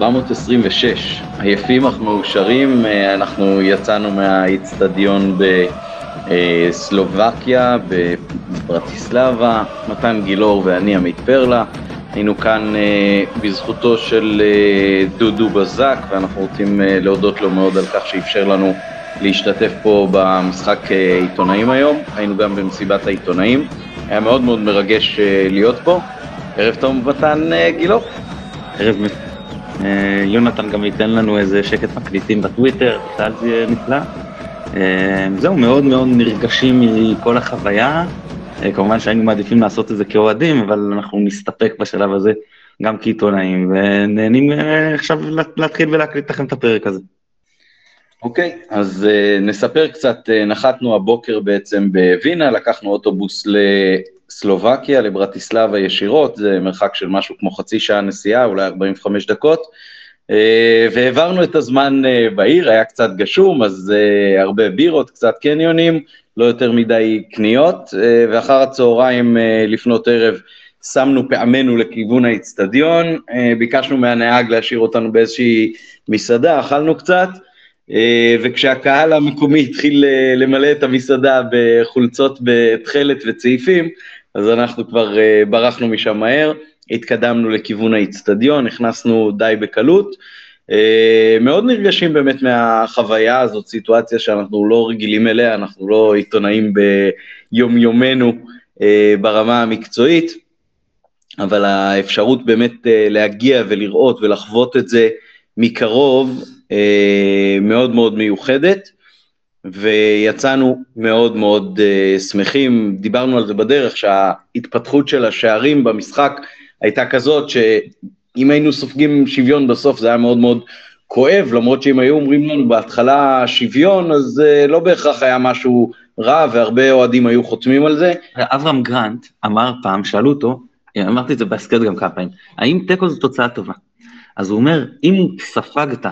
426. עייפים אך מאושרים, אה, אנחנו יצאנו מהאיצטדיון בסלובקיה, בברטיסלבה, מתן גילאור ואני עמית פרלה. היינו כאן אה, בזכותו של אה, דודו בזק, ואנחנו רוצים להודות לו מאוד על כך שאפשר לנו להשתתף פה במשחק עיתונאים היום. היינו גם במסיבת העיתונאים. היה מאוד מאוד מרגש להיות פה. ערב טוב מתן גילאור. ערב יונתן גם ייתן לנו איזה שקט מקליטים בטוויטר, בכלל זה יהיה נפלא. אה, זהו, מאוד מאוד נרגשים מכל החוויה. אה, כמובן שהיינו מעדיפים לעשות את זה כאוהדים, אבל אנחנו נסתפק בשלב הזה גם כעיתונאים, ונהנים עכשיו להתחיל ולהקליט לכם את הפרק הזה. אוקיי, okay, אז uh, נספר קצת, uh, נחתנו הבוקר בעצם בווינה, לקחנו אוטובוס סלובקיה לברטיסלבה ישירות, זה מרחק של משהו כמו חצי שעה נסיעה, אולי 45 דקות, אה, והעברנו את הזמן אה, בעיר, היה קצת גשום, אז אה, הרבה בירות, קצת קניונים, לא יותר מדי קניות, ואחר הצהריים לפנות ערב שמנו פעמנו לכיוון האיצטדיון, ביקשנו מהנהג להשאיר אותנו באיזושהי מסעדה, אכלנו קצת, וכשהקהל המקומי התחיל למלא את המסעדה בחולצות בתכלת וצעיפים, אז אנחנו כבר uh, ברחנו משם מהר, התקדמנו לכיוון האיצטדיון, נכנסנו די בקלות. Uh, מאוד נרגשים באמת מהחוויה הזאת, סיטואציה שאנחנו לא רגילים אליה, אנחנו לא עיתונאים ביומיומנו uh, ברמה המקצועית, אבל האפשרות באמת uh, להגיע ולראות ולחוות את זה מקרוב uh, מאוד מאוד מיוחדת. ויצאנו מאוד מאוד uh, שמחים, דיברנו על זה בדרך, שההתפתחות של השערים במשחק הייתה כזאת שאם היינו סופגים שוויון בסוף זה היה מאוד מאוד כואב, למרות שאם היו אומרים לנו בהתחלה שוויון, אז uh, לא בהכרח היה משהו רע והרבה אוהדים היו חותמים על זה. אברהם גרנט אמר פעם, שאלו אותו, אמרתי את זה בהסכת גם כמה פעמים, האם תיקו זו תוצאה טובה? אז הוא אומר, אם ספגת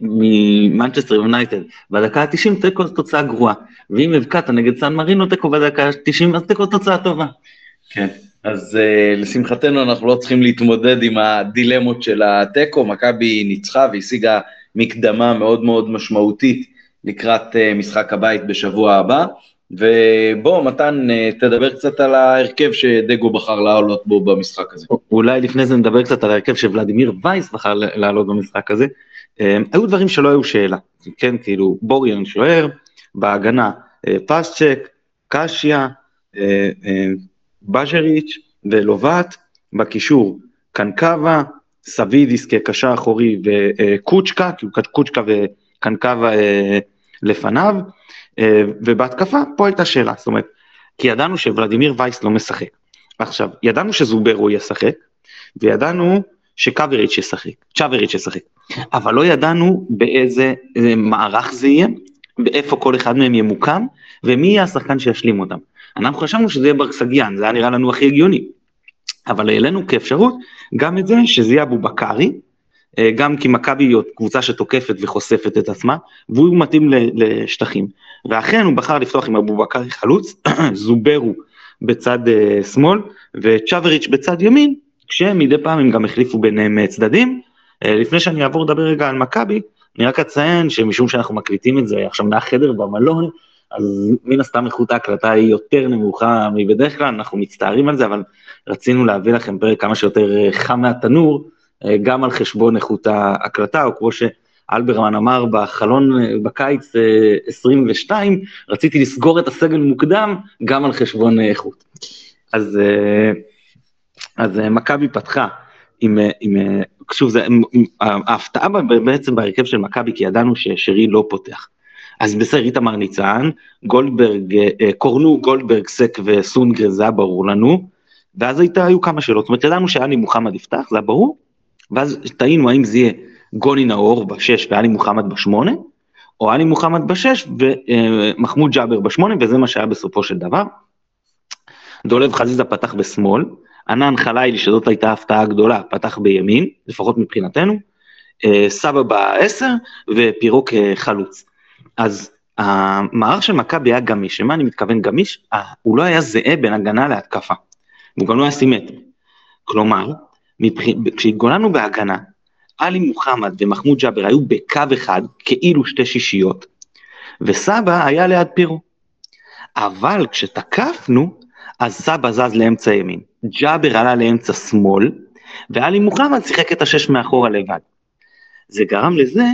ממנצ'סטר יונייטד, בדקה ה-90 תיקו זו תוצאה גרועה, ואם הבקעת נגד סן מרינו תיקו בדקה ה-90 אז תיקו תוצאה טובה. כן, אז uh, לשמחתנו אנחנו לא צריכים להתמודד עם הדילמות של התיקו, מכבי ניצחה והשיגה מקדמה מאוד מאוד משמעותית לקראת uh, משחק הבית בשבוע הבא. ובוא, מתן, אה, תדבר קצת על ההרכב שדגו בחר לעלות בו במשחק הזה. אולי לפני זה נדבר קצת על ההרכב שוולדימיר וייס בחר לעלות במשחק הזה. אה, היו דברים שלא היו שאלה, כן, כאילו בוריאן שוער, בהגנה אה, פסצ'ק, קשיה, בז'ריץ' ולובט, בקישור קנקבה, סבידיס כקשר אחורי וקוצ'קה, כאילו קוצ'קה וקנקבה לפניו. אה, ובהתקפה פה הייתה שאלה, זאת אומרת, כי ידענו שוולדימיר וייס לא משחק. עכשיו, ידענו שזוברו ישחק, וידענו שקאבריץ' ישחק, צ'אבריץ' ישחק, אבל לא ידענו באיזה מערך זה יהיה, ואיפה כל אחד מהם ימוקם, ומי יהיה השחקן שישלים אותם. אנחנו חשבנו שזה יהיה ברקסגיאן, זה היה נראה לנו הכי הגיוני. אבל העלינו כאפשרות גם את זה שזה יהיה אבו אה, גם כי מכבי היא קבוצה שתוקפת וחושפת את עצמה, והוא מתאים לשטחים. ואכן הוא בחר לפתוח עם אבו בכר חלוץ, זוברו בצד uh, שמאל, וצ'אבריץ' בצד ימין, כשמדי פעם הם גם החליפו ביניהם צדדים. Uh, לפני שאני אעבור לדבר רגע על מכבי, אני רק אציין שמשום שאנחנו מקליטים את זה עכשיו מהחדר במלון, אז מן הסתם איכות ההקלטה היא יותר נמוכה מבדרך כלל, אנחנו מצטערים על זה, אבל רצינו להביא לכם פרק כמה שיותר חם מהתנור, גם על חשבון איכות ההקלטה, או כמו שאלברמן אמר בחלון בקיץ 22, אה, רציתי לסגור את הסגל מוקדם גם על חשבון איכות. אז, אה, אז אה, מכבי פתחה עם, עם, שוב, זה, ההפתעה בעצם בהרכב של מכבי, כי ידענו ששרי לא פותח. אז בסדר, איתמר ניצן, גולדברג, קורנו, גולדברג, סק וסונגרן, זה היה ברור לנו, ואז היית, היו כמה שאלות, זאת אומרת, ידענו שאלי מוחמד יפתח, זה היה ברור, ואז טעינו האם זה יהיה גוני נאור בשש ואלי מוחמד בשמונה, או עלי מוחמד בשש ומחמוד ג'אבר בשמונה, וזה מה שהיה בסופו של דבר. דולב חזיזה פתח בשמאל, ענן חלילי, שזאת הייתה הפתעה גדולה, פתח בימין, לפחות מבחינתנו, אה, סבא בעשר ופירוק חלוץ. אז המערך של מכבי היה גמיש, למה אני מתכוון גמיש? הוא לא היה זהה בין הגנה להתקפה, הוא גם לא היה סימטרי. כלומר, כשהתגוננו בהגנה, עלי מוחמד ומחמוד ג'אבר היו בקו אחד, כאילו שתי שישיות, וסבא היה ליד פירו. אבל כשתקפנו, אז סבא זז לאמצע ימין, ג'אבר עלה לאמצע שמאל, ועלי מוחמד שיחק את השש מאחורה לבד. זה גרם לזה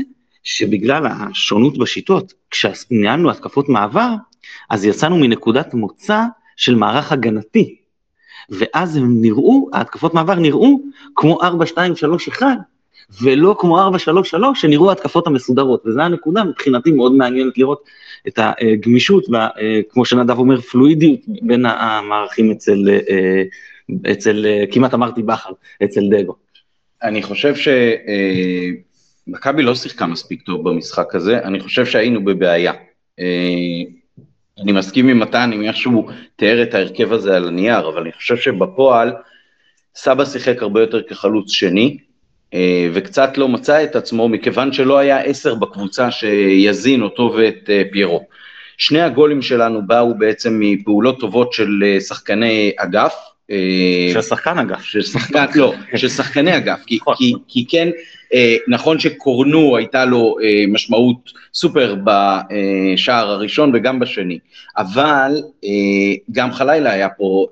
שבגלל השונות בשיטות, כשניהלנו התקפות מעבר, אז יצאנו מנקודת מוצא של מערך הגנתי. ואז הם נראו, ההתקפות מעבר נראו כמו 4, 2, 3, 1, ולא כמו 4, 3, 3, שנראו ההתקפות המסודרות. וזו הנקודה מבחינתי מאוד מעניינת לראות את הגמישות, וכמו שנדב אומר, פלואידיות בין המערכים אצל, אצל כמעט אמרתי בכר, אצל דגו. אני חושב שמכבי לא שיחקה מספיק טוב במשחק הזה, אני חושב שהיינו בבעיה. אני מסכים עם מתן, אם איכשהו תיאר את ההרכב הזה על הנייר, אבל אני חושב שבפועל סבא שיחק הרבה יותר כחלוץ שני, אה, וקצת לא מצא את עצמו, מכיוון שלא היה עשר בקבוצה שיזין אותו ואת אה, פיירו. שני הגולים שלנו באו בעצם מפעולות טובות של אה, שחקני אגף. של שחקן אגף. של שחקן, לא, של שחקני אגף, כי, נכון. כי, כי כן, נכון שקורנו הייתה לו משמעות סופר בשער הראשון וגם בשני, אבל גם חלילה היה פה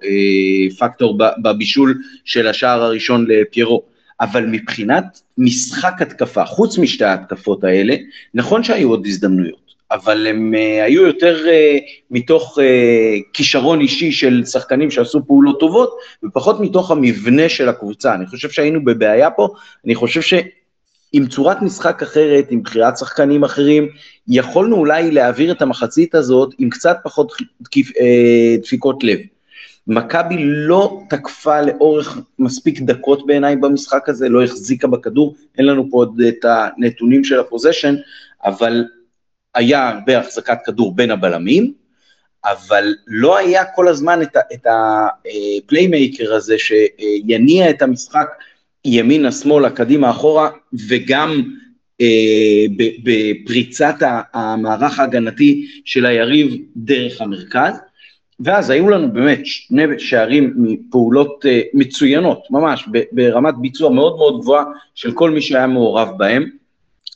פקטור בבישול של השער הראשון לפיירו. אבל מבחינת משחק התקפה, חוץ משתי ההתקפות האלה, נכון שהיו עוד הזדמנויות, אבל הם uh, היו יותר uh, מתוך uh, כישרון אישי של שחקנים שעשו פעולות טובות, ופחות מתוך המבנה של הקבוצה. אני חושב שהיינו בבעיה פה, אני חושב ש... עם צורת משחק אחרת, עם בחירת שחקנים אחרים, יכולנו אולי להעביר את המחצית הזאת עם קצת פחות דפיקות לב. מכבי לא תקפה לאורך מספיק דקות בעיניי במשחק הזה, לא החזיקה בכדור, אין לנו פה עוד את הנתונים של הפוזיישן, אבל היה הרבה החזקת כדור בין הבלמים, אבל לא היה כל הזמן את ה playmaker הזה שיניע את המשחק ימינה, שמאלה, קדימה, אחורה, וגם אה, בפריצת המערך ההגנתי של היריב דרך המרכז. ואז היו לנו באמת שני שערים מפעולות uh, מצוינות, ממש, ברמת ביצוע מאוד מאוד גבוהה של כל מי שהיה מעורב בהם,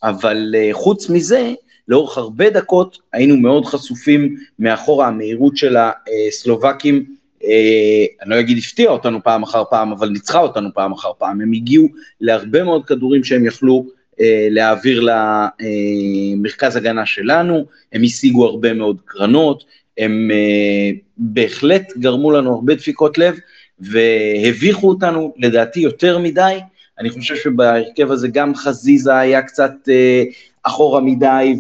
אבל uh, חוץ מזה, לאורך הרבה דקות היינו מאוד חשופים מאחורה המהירות של הסלובקים, uh, אני לא אגיד הפתיעה אותנו פעם אחר פעם, אבל ניצחה אותנו פעם אחר פעם, הם הגיעו להרבה מאוד כדורים שהם יכלו uh, להעביר למרכז הגנה שלנו, הם השיגו הרבה מאוד קרנות, הם uh, בהחלט גרמו לנו הרבה דפיקות לב, והביכו אותנו, לדעתי, יותר מדי. אני חושב שבהרכב הזה גם חזיזה היה קצת uh, אחורה מדי,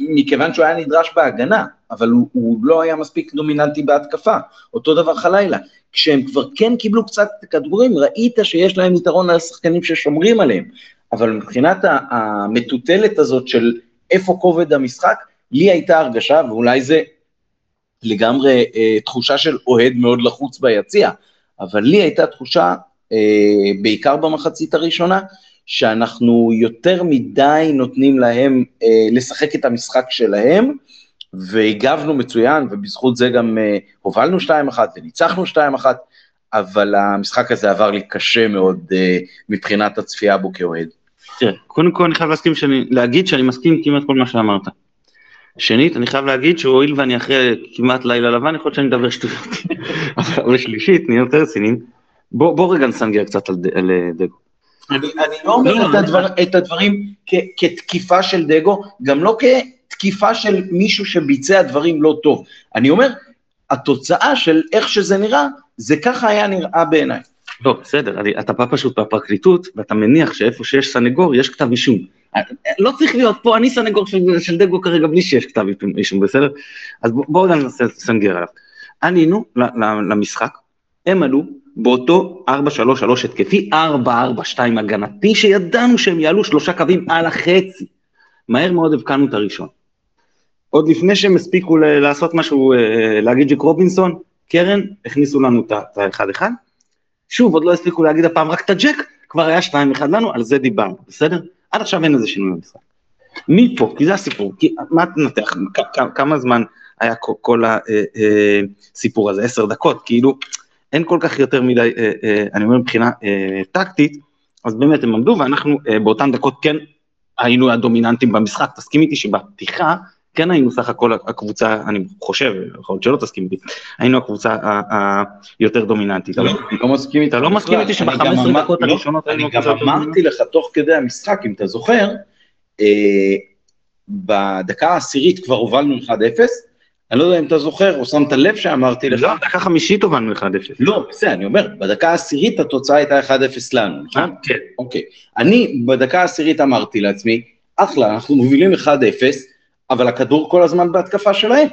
ומכיוון שהוא היה נדרש בהגנה, אבל הוא, הוא לא היה מספיק דומיננטי בהתקפה. אותו דבר חלילה. כשהם כבר כן קיבלו קצת כדורים, ראית שיש להם יתרון על השחקנים ששומרים עליהם. אבל מבחינת המטוטלת הזאת של איפה כובד המשחק, לי הייתה הרגשה, ואולי זה לגמרי אה, תחושה של אוהד מאוד לחוץ ביציע, אבל לי הייתה תחושה, אה, בעיקר במחצית הראשונה, שאנחנו יותר מדי נותנים להם אה, לשחק את המשחק שלהם, והגבנו מצוין, ובזכות זה גם אה, הובלנו 2-1 וניצחנו 2-1, אבל המשחק הזה עבר לי קשה מאוד אה, מבחינת הצפייה בו כאוהד. תראה, קודם כל אני חייב להסכים שאני, להגיד שאני מסכים כמעט כל מה שאמרת. שנית, אני חייב להגיד שהואיל ואני אחרי כמעט לילה לבן, יכול להיות שאני מדבר שטויות. אבל שלישית, נהיה יותר רציניים. בוא, בוא רגע נסנגר קצת על, על אה, דגו. אני, אני לא אומר לא, את, הדבר, את הדברים כ, כתקיפה של דגו, גם לא כתקיפה של מישהו שביצע דברים לא טוב. אני אומר, התוצאה של איך שזה נראה, זה ככה היה נראה בעיניי. לא, בסדר, אתה בא פשוט בפרקליטות, ואתה מניח שאיפה שיש סנגור, יש כתב אישום. לא צריך להיות פה, אני סנגור של, של דגו כרגע בלי שיש כתב אישום, בסדר? אז בואו בוא ננסה לסנגר עליו. עלינו למשחק, הם עלו באותו 4-3-3 התקפי, 4-4-2 הגנתי, שידענו שהם יעלו שלושה קווים על החצי. מהר מאוד הבקענו את הראשון. עוד לפני שהם הספיקו לעשות משהו, אה, להגיד ג'ק רובינסון, קרן, הכניסו לנו את ה-1-1. שוב, עוד לא הספיקו להגיד הפעם רק את הג'ק, כבר היה 2-1 לנו, על זה דיברנו, בסדר? עד עכשיו אין איזה שינוי במשחק. מפה, כי זה הסיפור, כי מה תנתח, כמה זמן היה כל הסיפור הזה, עשר דקות, כאילו, אין כל כך יותר מדי, אה, אה, אני אומר מבחינה אה, טקטית, אז באמת הם עמדו ואנחנו אה, באותן דקות כן היינו הדומיננטים במשחק, תסכים איתי שבפתיחה כן היינו סך הכל הקבוצה, אני חושב, יכול להיות שלא תסכים איתי, היינו הקבוצה היותר דומיננטית. לא, אני לא מסכים איתי. אתה לא מסכים איתי שב-15 דקות לא, הראשונות היינו הקבוצה? אני גם אמרתי לך תוך כדי המשחק, אם אתה זוכר, בדקה העשירית כבר הובלנו 1-0, אני לא יודע אם אתה זוכר או שמת לב שאמרתי לך. לא, דקה חמישית הובלנו 1-0. לא, בסדר, אני אומר, בדקה העשירית התוצאה הייתה 1-0 לנו, נכון? כן. אוקיי. אני בדקה העשירית אמרתי לעצמי, אחלה, אנחנו מובילים 1-0, אבל הכדור כל הזמן בהתקפה שלהם.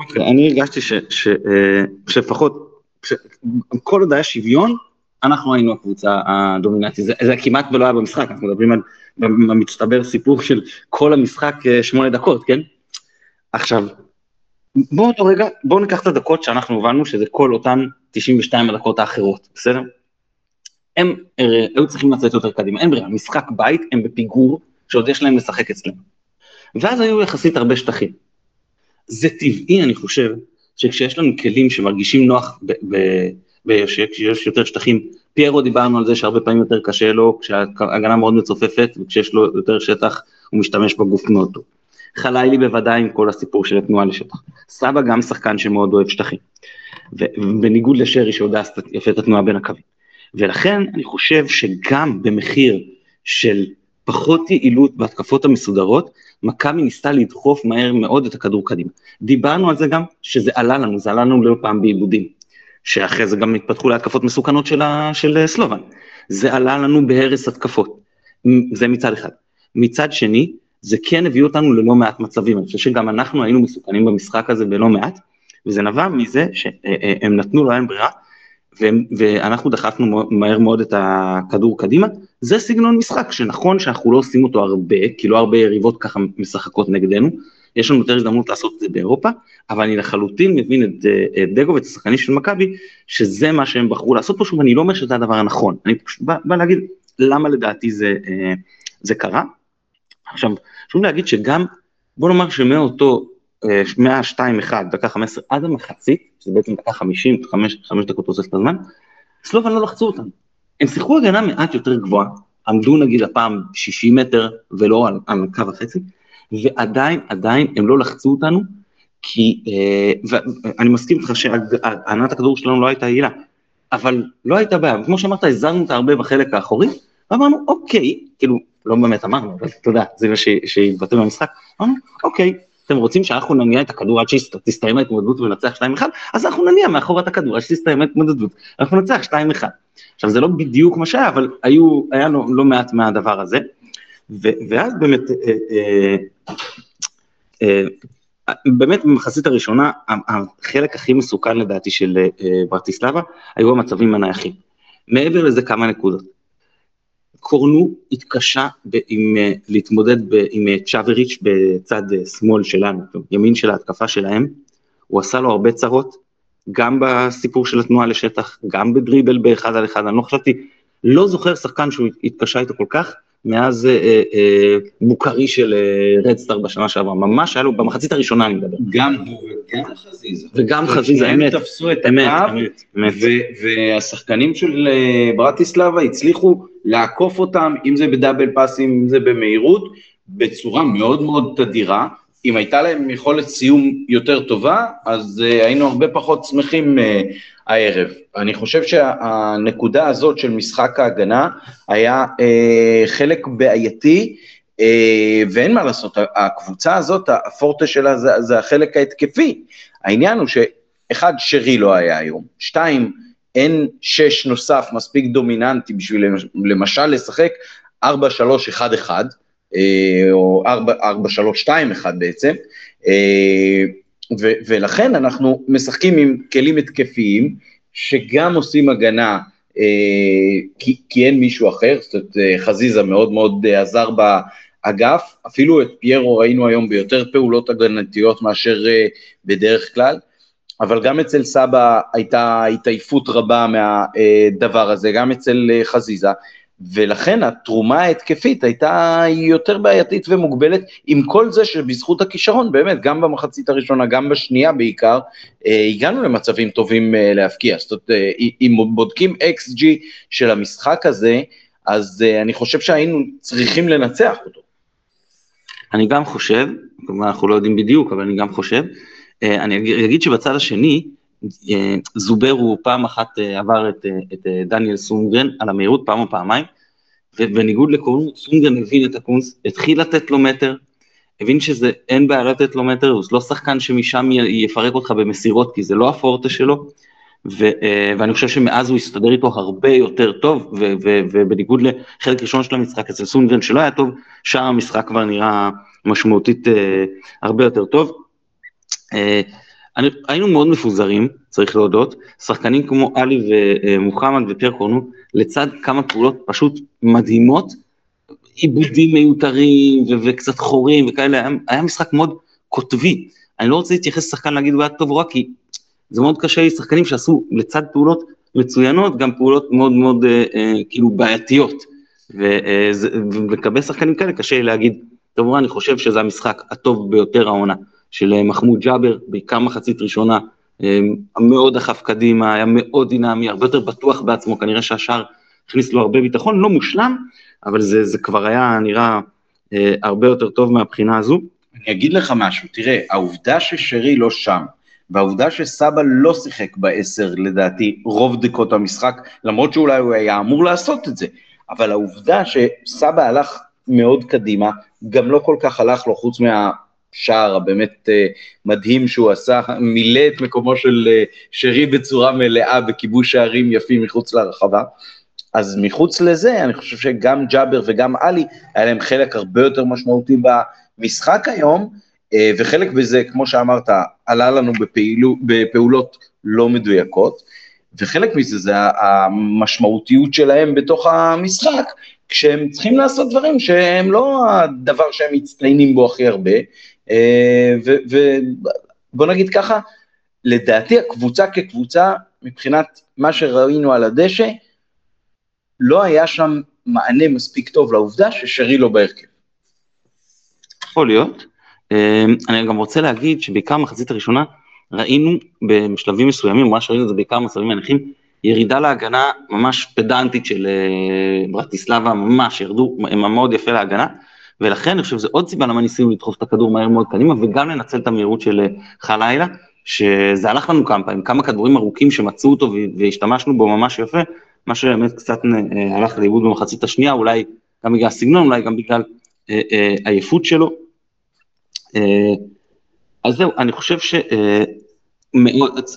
אוקיי, אני הרגשתי שלפחות, אה, כל עוד היה שוויון, אנחנו היינו הקבוצה הדומיננטית, זה, זה כמעט ולא היה במשחק, אנחנו מדברים על במצטבר סיפור של כל המשחק אה, שמונה דקות, כן? עכשיו, בואו רגע, בואו ניקח את הדקות שאנחנו הבנו שזה כל אותן 92 הדקות האחרות, בסדר? הם אה, היו צריכים לצאת יותר קדימה, אין ברירה, משחק בית, הם בפיגור, שעוד יש להם לשחק אצלנו. ואז היו יחסית הרבה שטחים. זה טבעי, אני חושב, שכשיש לנו כלים שמרגישים נוח כשיש יותר שטחים, פיירו דיברנו על זה שהרבה פעמים יותר קשה לו, כשההגנה מאוד מצופפת, וכשיש לו יותר שטח, הוא משתמש בגוף מאוד טוב. חלילי בוודאי עם כל הסיפור של התנועה לשטח. סבא גם שחקן שמאוד אוהב שטחים. ובניגוד לשרי שיודע יפה את התנועה בין הקווים. ולכן אני חושב שגם במחיר של פחות יעילות בהתקפות המסודרות, מכבי ניסתה לדחוף מהר מאוד את הכדור קדימה. דיברנו על זה גם, שזה עלה לנו, זה עלה לנו לא פעם בעיבודים, שאחרי זה גם התפתחו להתקפות מסוכנות של, ה, של סלובן. זה עלה לנו בהרס התקפות, זה מצד אחד. מצד שני, זה כן הביא אותנו ללא מעט מצבים, אני חושב שגם אנחנו היינו מסוכנים במשחק הזה בלא מעט, וזה נבע מזה שהם נתנו להם ברירה, ואנחנו דחפנו מהר מאוד את הכדור קדימה, זה סגנון משחק שנכון שאנחנו לא עושים אותו הרבה, כי לא הרבה יריבות ככה משחקות נגדנו, יש לנו יותר הזדמנות לעשות את זה באירופה, אבל אני לחלוטין מבין את, את דגו ואת השחקנים של מכבי, שזה מה שהם בחרו לעשות פה, שוב אני לא אומר שזה הדבר הנכון, אני פשוט בא, בא להגיד למה לדעתי זה, זה קרה. עכשיו, חשוב להגיד שגם, בוא נאמר שמאותו מה-2-1, דקה 15 עד המחצית, שזה בעצם דקה 50, 5, 5 דקות תוספת הזמן, סלובן לא לחצו אותם. הם שיחקו הגנה מעט יותר גבוהה, עמדו נגיד הפעם 60 מטר ולא על, על קו החצי, ועדיין, עדיין הם לא לחצו אותנו, כי, אה, ואני מסכים איתך שהענת הכדור שלנו לא הייתה יעילה, אבל לא הייתה בעיה, כמו שאמרת, הזרנו אותה הרבה בחלק האחורי, ואמרנו, אוקיי, כאילו, לא באמת אמרנו, אבל אתה יודע, זה מה שהתבטא במשחק, אמרנו, אוקיי, אתם רוצים שאנחנו נניע את הכדור עד שתסתיים ההתמודדות וננצח 2-1, אז אנחנו נניע מאחור את הכדור עד שתסתיים ההתמודדות, אנחנו ננצח 2-1. עכשיו זה לא בדיוק מה שהיה, אבל היו, היה לו לא מעט מהדבר הזה, ו, ואז באמת, אה, אה, אה, אה, באמת במחצית הראשונה, החלק הכי מסוכן לדעתי של אה, ברטיסלבה, היו המצבים הנייחים. מעבר לזה כמה נקודות. קורנו התקשה עם, אה, להתמודד ב, עם אה, צ'אבריץ' בצד אה, שמאל שלנו, ימין של ההתקפה שלהם, הוא עשה לו הרבה צרות, גם בסיפור של התנועה לשטח, גם בדריבל באחד על אחד, אני לא חשבתי, לא זוכר שחקן שהוא התקשה איתו כל כך, מאז אה, אה, בוקרי של אה, רדסטאר בשנה שעברה, ממש היה לו, במחצית הראשונה אני מדבר. גם הוא וגם חזיזה. וגם חזיזה, אמת. הם תפסו את הקו, והשחקנים של ברטיסלבה הצליחו לעקוף אותם, אם זה בדאבל פאסים, אם זה במהירות, בצורה מאוד מאוד תדירה. אם הייתה להם יכולת סיום יותר טובה, אז uh, היינו הרבה פחות שמחים uh, הערב. אני חושב שהנקודה הזאת של משחק ההגנה היה uh, חלק בעייתי, uh, ואין מה לעשות, הקבוצה הזאת, הפורטה שלה זה, זה החלק ההתקפי. העניין הוא שאחד, שרי לא היה היום, שתיים, אין שש נוסף מספיק דומיננטי בשביל למשל לשחק 4-3-1-1, אה, או 4-3-2-1 בעצם, אה, ו, ולכן אנחנו משחקים עם כלים התקפיים שגם עושים הגנה אה, כי, כי אין מישהו אחר, זאת אומרת חזיזה מאוד מאוד עזר באגף, אפילו את פיירו ראינו היום ביותר פעולות הגנתיות מאשר בדרך כלל, אבל גם אצל סבא הייתה התעייפות רבה מהדבר הזה, גם אצל חזיזה, ולכן התרומה ההתקפית הייתה יותר בעייתית ומוגבלת, עם כל זה שבזכות הכישרון, באמת, גם במחצית הראשונה, גם בשנייה בעיקר, אה, הגענו למצבים טובים אה, להבקיע. זאת אומרת, אה, אם בודקים XG של המשחק הזה, אז אני חושב שהיינו צריכים לנצח אותו. אני גם חושב, כלומר אנחנו לא יודעים בדיוק, אבל אני גם חושב, אני אגיד שבצד השני, זובר הוא פעם אחת עבר את, את דניאל סונגרן על המהירות פעם או פעמיים, ובניגוד לקונוס, סונגרן הבין את הקונס, התחיל לתת לו מטר, הבין שזה אין בעיה לתת לו מטר, הוא לא שחקן שמשם יפרק אותך במסירות, כי זה לא הפורטה שלו, ו, ואני חושב שמאז הוא הסתדר איתו הרבה יותר טוב, ו, ו, ובניגוד לחלק ראשון של המשחק אצל סונגרן שלא היה טוב, שם המשחק כבר נראה משמעותית הרבה יותר טוב. אני, היינו מאוד מפוזרים, צריך להודות, שחקנים כמו עלי ומוחמד ופייר קורנו, לצד כמה פעולות פשוט מדהימות, עיבודים מיותרים ו- וקצת חורים וכאלה, היה, היה משחק מאוד קוטבי. אני לא רוצה להתייחס לשחקן להגיד הוא היה טוב או רע, כי זה מאוד קשה לשחקנים שעשו לצד פעולות מצוינות, גם פעולות מאוד מאוד אה, אה, כאילו בעייתיות. ולגבי שחקנים כאלה קשה להגיד, טוב, אני חושב שזה המשחק הטוב ביותר העונה. של אה, מחמוד ג'אבר, בעיקר מחצית ראשונה, אה, מאוד דחף קדימה, היה מאוד דינמי, הרבה יותר בטוח בעצמו, כנראה שהשאר הכניס לו הרבה ביטחון, לא מושלם, אבל זה, זה כבר היה נראה אה, הרבה יותר טוב מהבחינה הזו. אני אגיד לך משהו, תראה, העובדה ששרי לא שם, והעובדה שסבא לא שיחק בעשר, לדעתי, רוב דקות המשחק, למרות שאולי הוא היה אמור לעשות את זה, אבל העובדה שסבא הלך מאוד קדימה, גם לא כל כך הלך לו, חוץ מה... השער הבאמת אה, מדהים שהוא עשה, מילא את מקומו של אה, שרי בצורה מלאה בכיבוש שערים יפים מחוץ לרחבה. אז מחוץ לזה, אני חושב שגם ג'אבר וגם עלי, היה להם חלק הרבה יותר משמעותי במשחק היום, אה, וחלק בזה, כמו שאמרת, עלה לנו בפעילו, בפעולות לא מדויקות, וחלק מזה זה המשמעותיות שלהם בתוך המשחק, כשהם צריכים לעשות דברים שהם לא הדבר שהם מצטיינים בו הכי הרבה, ובוא נגיד ככה, לדעתי הקבוצה כקבוצה, מבחינת מה שראינו על הדשא, לא היה שם מענה מספיק טוב לעובדה ששרי לא בהרכב. יכול להיות. אה, אני גם רוצה להגיד שבעיקר מחצית הראשונה ראינו בשלבים מסוימים, מה שראינו זה בעיקר מצבים מניחים, ירידה להגנה ממש פדנטית של אה, ברטיסלבה, ממש ירדו מאוד יפה להגנה, ולכן אני חושב שזה עוד סיבה למה ניסינו לדחוף את הכדור מהר מאוד קדימה, וגם לנצל את המהירות של אה, חלילה, שזה הלך לנו כמה פעמים, כמה כדורים ארוכים שמצאו אותו והשתמשנו בו ממש יפה, מה שבאמת קצת אה, הלך לאיבוד במחצית השנייה, אולי גם בגלל הסגנון, אולי גם בגלל אה, עייפות שלו. אז זהו, אני חושב ש...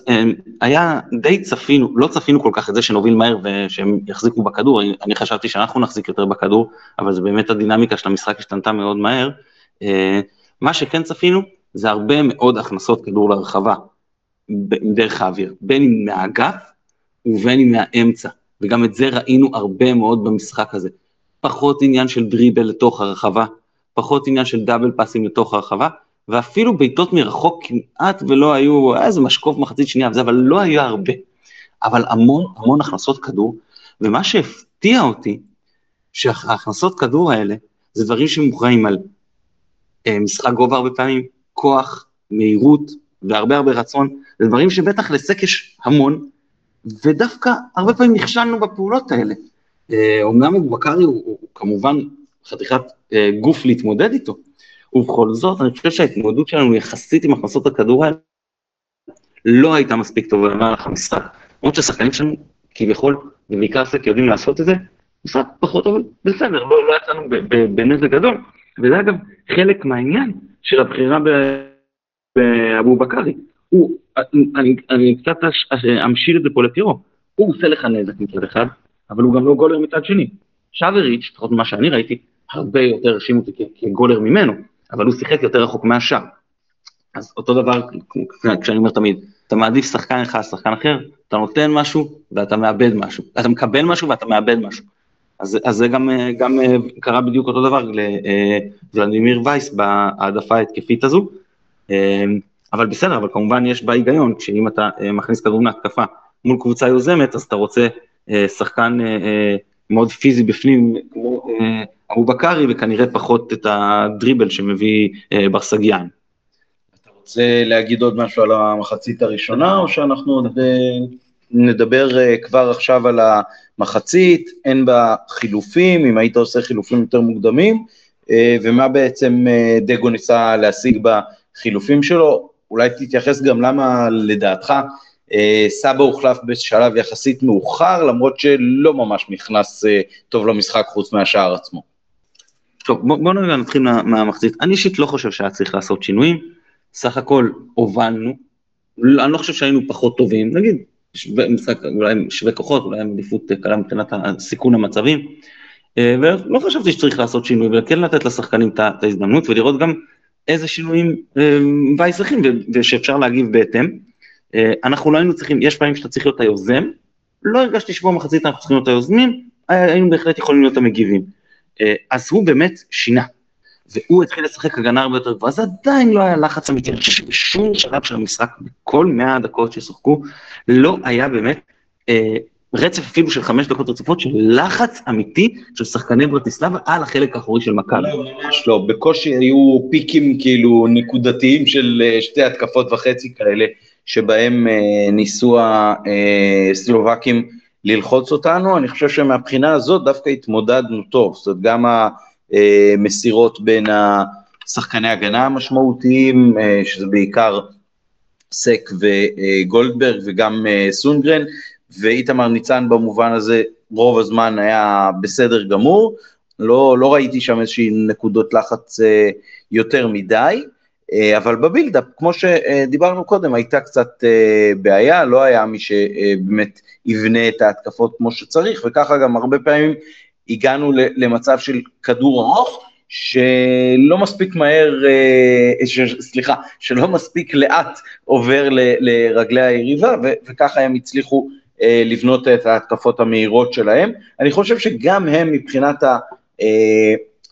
אה, היה די צפינו, לא צפינו כל כך את זה שנוביל מהר ושהם יחזיקו בכדור, אני, חשבתי שאנחנו נחזיק יותר בכדור, אבל זה באמת הדינמיקה של המשחק השתנתה מאוד מהר. אה, מה שכן צפינו זה הרבה מאוד הכנסות כדור לרחבה דרך האוויר, בין אם מהאגף ובין אם מהאמצע, וגם את זה ראינו הרבה מאוד במשחק הזה. פחות עניין של דריבל לתוך הרחבה, פחות עניין של דאבל פאסים לתוך הרחבה, ואפילו בעיטות מרחוק כמעט ולא היו, היה איזה משקוף מחצית שנייה וזה, אבל לא היה הרבה. אבל המון המון הכנסות כדור, ומה שהפתיע אותי, שההכנסות כדור האלה, זה דברים שמוכרעים על אה, משחק גובה הרבה פעמים, כוח, מהירות והרבה הרבה רצון, זה דברים שבטח לסק יש המון, ודווקא הרבה פעמים נכשלנו בפעולות האלה. אה, אומנם אבו בקרי הוא, הוא, הוא כמובן חתיכת אה, גוף להתמודד איתו, ובכל זאת, אני חושב שההתמודדות שלנו יחסית עם הכנסות הכדור האלה לא הייתה מספיק טובה במהלך המשחק. למרות שהשחקנים שלנו כביכול, ובעיקר סק יודעים לעשות את זה, משחק פחות טוב, בסדר, לא, לא יצאנו בנזק גדול. וזה אגב חלק מהעניין של הבחירה באבו בקרי. הוא, אני, אני קצת אמשיל את זה פה לטירו, הוא עושה לך נזק מצד אחד, אבל הוא גם לא גולר מצד שני. שבריץ', לפחות ממה שאני ראיתי, הרבה יותר הרשים אותי כגולר ממנו. אבל הוא שיחק יותר רחוק מהשאר. אז אותו דבר, כשאני אומר תמיד, אתה מעדיף שחקן אחד, שחקן אחר, אתה נותן משהו ואתה מאבד משהו, אתה מקבל משהו ואתה מאבד משהו. אז, אז זה גם, גם קרה בדיוק אותו דבר לוולדימיר וייס בהעדפה ההתקפית הזו, אבל בסדר, אבל כמובן יש בה היגיון, כשאם אתה מכניס כדור להתקפה מול קבוצה יוזמת, אז אתה רוצה שחקן מאוד פיזי בפנים, כמו אבו בקארי, וכנראה פחות את הדריבל שמביא ברסגיאן. אתה רוצה להגיד עוד משהו על המחצית הראשונה, או שאנחנו עוד נדבר כבר עכשיו על המחצית, אין בה חילופים, אם היית עושה חילופים יותר מוקדמים, ומה בעצם דגו ניסה להשיג בחילופים שלו, אולי תתייחס גם למה לדעתך אה, סבא הוחלף בשלב יחסית מאוחר, למרות שלא ממש נכנס אה, טוב למשחק חוץ מהשער עצמו. טוב, בוא, בוא נראה, נתחיל מהמחצית. אני אישית לא חושב שהיה צריך לעשות שינויים, סך הכל הובלנו, אני לא חושב שהיינו פחות טובים, נגיד, שווה, משחק, אולי שווה כוחות, אולי עם עדיפות קלה מבחינת סיכון המצבים, אה, ולא חשבתי שצריך לעשות שינוי, וכן לתת לשחקנים את ההזדמנות ולראות גם איזה שינויים וייס ושאפשר להגיב בהתאם. אה, אנחנו לא היינו צריכים, יש פעמים שאתה צריך להיות היוזם, לא הרגשתי שבוע מחצית אנחנו צריכים להיות היוזמים, היינו בהחלט יכולים להיות המגיבים. אה, אז הוא באמת שינה, והוא התחיל לשחק הגנה הרבה יותר גבוהה, אז עדיין לא היה לחץ אמיתי, אני חושב שבשום שלב של המשחק, בכל 100 הדקות ששחקו, לא היה באמת אה, רצף אפילו של חמש דקות רצופות של לחץ אמיתי של שחקני ברטיסלבה על החלק האחורי של מכבי. לא, ממש לא, בקושי היו פיקים כאילו נקודתיים של אה, שתי התקפות וחצי כאלה, שבהם אה, ניסו הסלובקים אה, ללחוץ אותנו, אני חושב שמבחינה הזאת דווקא התמודדנו טוב, זאת אומרת גם המסירות בין השחקני הגנה המשמעותיים, שזה בעיקר סק וגולדברג וגם סונגרן, ואיתמר ניצן במובן הזה רוב הזמן היה בסדר גמור, לא, לא ראיתי שם איזושהי נקודות לחץ אה, יותר מדי, אה, אבל בבילדאפ, כמו שדיברנו קודם, הייתה קצת אה, בעיה, לא היה מי שבאמת יבנה את ההתקפות כמו שצריך, וככה גם הרבה פעמים הגענו למצב של כדור ארוך, שלא מספיק מהר, ש, סליחה, שלא מספיק לאט עובר ל, לרגלי היריבה, וככה הם הצליחו אה, לבנות את ההתקפות המהירות שלהם. אני חושב שגם הם מבחינת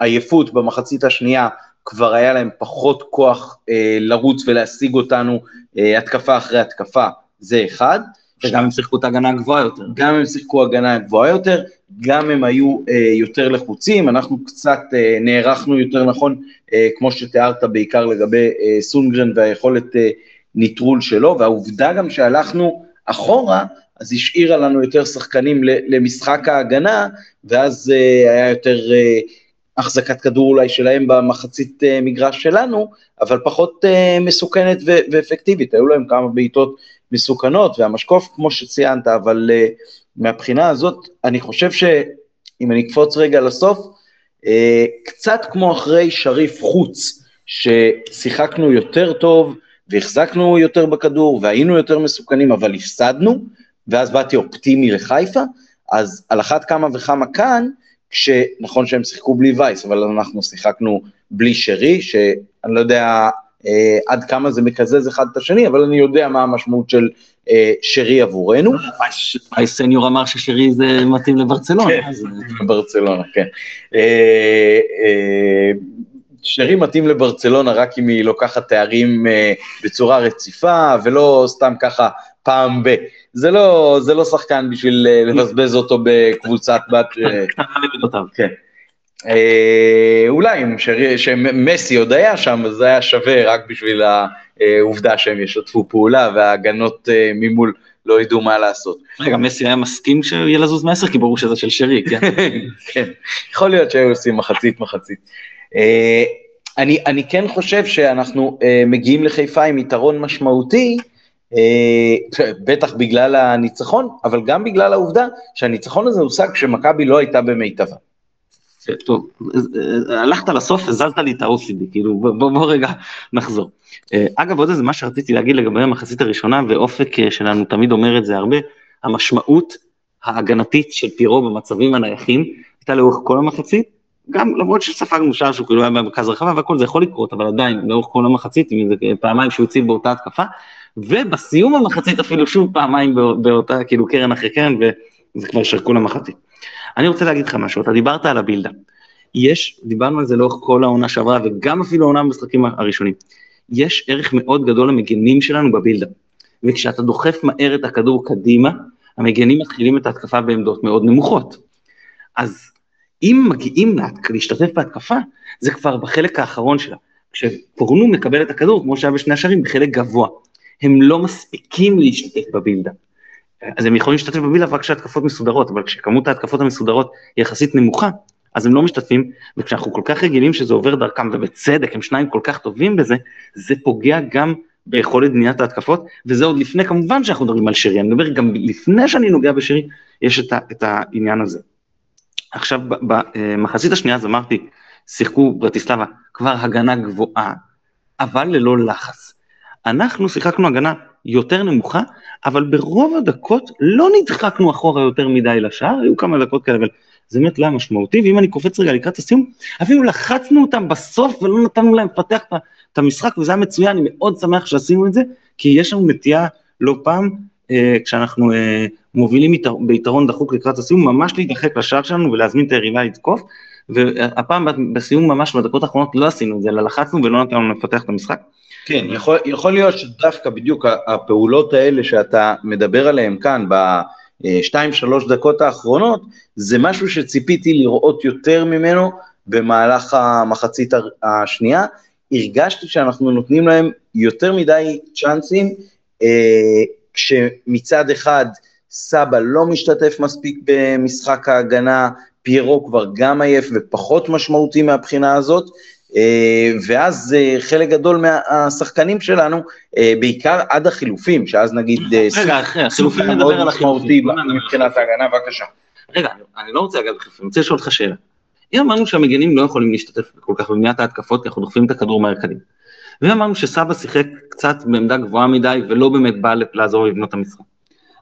העייפות במחצית השנייה, כבר היה להם פחות כוח אה, לרוץ ולהשיג אותנו אה, התקפה אחרי התקפה, זה אחד. וגם הם שיחקו את ההגנה הגבוהה יותר. גם הם שיחקו הגנה גבוהה יותר, גם הם היו אה, יותר לחוצים, אנחנו קצת אה, נערכנו יותר נכון, אה, כמו שתיארת, בעיקר לגבי אה, סונגרן והיכולת אה, ניטרול שלו, והעובדה גם שהלכנו אחורה, אז השאירה לנו יותר שחקנים למשחק ההגנה, ואז uh, היה יותר uh, החזקת כדור אולי שלהם במחצית uh, מגרש שלנו, אבל פחות uh, מסוכנת ו- ואפקטיבית, היו להם כמה בעיטות מסוכנות, והמשקוף כמו שציינת, אבל uh, מהבחינה הזאת, אני חושב שאם אני אקפוץ רגע לסוף, uh, קצת כמו אחרי שריף חוץ, ששיחקנו יותר טוב, והחזקנו יותר בכדור, והיינו יותר מסוכנים, אבל הפסדנו, ואז באתי אופטימי לחיפה, אז על אחת כמה וכמה כאן, כשנכון שהם שיחקו בלי וייס, אבל אנחנו שיחקנו בלי שרי, שאני לא יודע אה, עד כמה זה מקזז אחד את השני, אבל אני יודע מה המשמעות של אה, שרי עבורנו. וייס סניור אמר ששרי זה מתאים לברצלונה. כן, לברצלונה, כן. אה, אה, שרי מתאים לברצלונה רק אם היא לוקחת תארים אה, בצורה רציפה, ולא סתם ככה פעם ב... זה לא, זה לא שחקן בשביל אה, לבזבז אותו בקבוצת בת... אה, כן. אה, אולי אם שמסי עוד היה שם, אז זה היה שווה רק בשביל העובדה שהם ישתפו פעולה וההגנות ממול לא ידעו מה לעשות. רגע, מסי היה מסכים שיהיה לזוז מעשר, כי ברור שזה של שרי, כן? כן, יכול להיות שהיו עושים מחצית מחצית. אני, אני כן חושב שאנחנו מגיעים לחיפה עם יתרון משמעותי, בטח בגלל הניצחון, אבל גם בגלל העובדה שהניצחון הזה הושג כשמכבי לא הייתה במיטבה. טוב, הלכת לסוף, הזלת לי את ה-OCD, כאילו בוא, בוא, רגע נחזור. אה, אגב, עוד איזה מה שרציתי להגיד לגבי המחצית הראשונה, ואופק אה, שלנו תמיד אומר את זה הרבה, המשמעות ההגנתית של פירו במצבים הנייחים, הייתה לאורך כל המחצית, גם למרות שספגנו שער שהוא כאילו היה במרכז הרחבה והכל זה יכול לקרות, אבל עדיין לאורך כל המחצית, פעמיים שהוא הציל באותה התקפה, ובסיום המחצית אפילו שוב פעמיים באותה, כאילו קרן אחרי קרן, וזה כבר שרקו למחצית. אני רוצה להגיד לך משהו, אתה דיברת על הבילדה. יש, דיברנו על זה לאורך כל העונה שעברה, וגם אפילו העונה במשחקים הראשונים. יש ערך מאוד גדול למגנים שלנו בבילדה. וכשאתה דוחף מהר את הכדור קדימה, המגנים מתחילים את ההתקפה בעמדות מאוד נמוכות. אז אם מגיעים להשתתף בהתקפה, זה כבר בחלק האחרון שלה. כשפורנו מקבל את הכדור, כמו שהיה בשני השערים, בחלק גבוה. הם לא מספיקים להשתתף בבילדה. אז הם יכולים להשתתף בבילדה רק כשהתקפות מסודרות, אבל כשכמות ההתקפות המסודרות היא יחסית נמוכה, אז הם לא משתתפים, וכשאנחנו כל כך רגילים שזה עובר דרכם, ובצדק, הם שניים כל כך טובים בזה, זה פוגע גם ביכולת בניית ההתקפות, וזה עוד לפני כמובן שאנחנו מדברים על שרי, אני מדבר גם לפני שאני נוגע בשרי, יש את, ה, את העניין הזה. עכשיו, במחצית השנייה, אז אמרתי, שיחקו ברטיסלבה כבר הגנה גבוהה, אבל ללא לחץ. אנחנו שיחקנו הגנה יותר נמוכה, אבל ברוב הדקות לא נדחקנו אחורה יותר מדי לשער, היו כמה דקות כאלה, אבל זה באמת לא היה משמעותי, ואם אני קופץ רגע לקראת הסיום, אפילו לחצנו אותם בסוף ולא נתנו להם לפתח את המשחק, וזה היה מצוין, אני מאוד שמח שעשינו את זה, כי יש לנו נטייה לא פעם, אה, כשאנחנו אה, מובילים ביתרון דחוק לקראת הסיום, ממש להידחק לשער שלנו ולהזמין את היריבה לתקוף, והפעם בסיום ממש בדקות האחרונות לא עשינו את זה, אלא לחצנו ולא נתנו לנו לפתח את המשחק. כן, יכול, יכול להיות שדווקא בדיוק הפעולות האלה שאתה מדבר עליהן כאן, בשתיים שלוש דקות האחרונות, זה משהו שציפיתי לראות יותר ממנו במהלך המחצית השנייה. הרגשתי שאנחנו נותנים להם יותר מדי צ'אנסים, אה, כשמצד אחד סבא לא משתתף מספיק במשחק ההגנה, פיירו כבר גם עייף ופחות משמעותי מהבחינה הזאת, אה, ואז אה, חלק גדול מהשחקנים שלנו, אה, בעיקר עד החילופים, שאז נגיד... רגע, אחרי, החילופים נדבר על החילופים. מבחינת ההגנה, בבקשה. רגע, אני לא רוצה לגעת בחילופים, אני רוצה לשאול אותך שאלה. אם אמרנו שהמגנים לא יכולים להשתתף כל כך בבניית ההתקפות, כי אנחנו דוחפים את הכדור מהר קדימה. ואם אמרנו שסבא שיחק קצת בעמדה גבוהה מדי ולא באמת בא לעזור לבנות המשחק.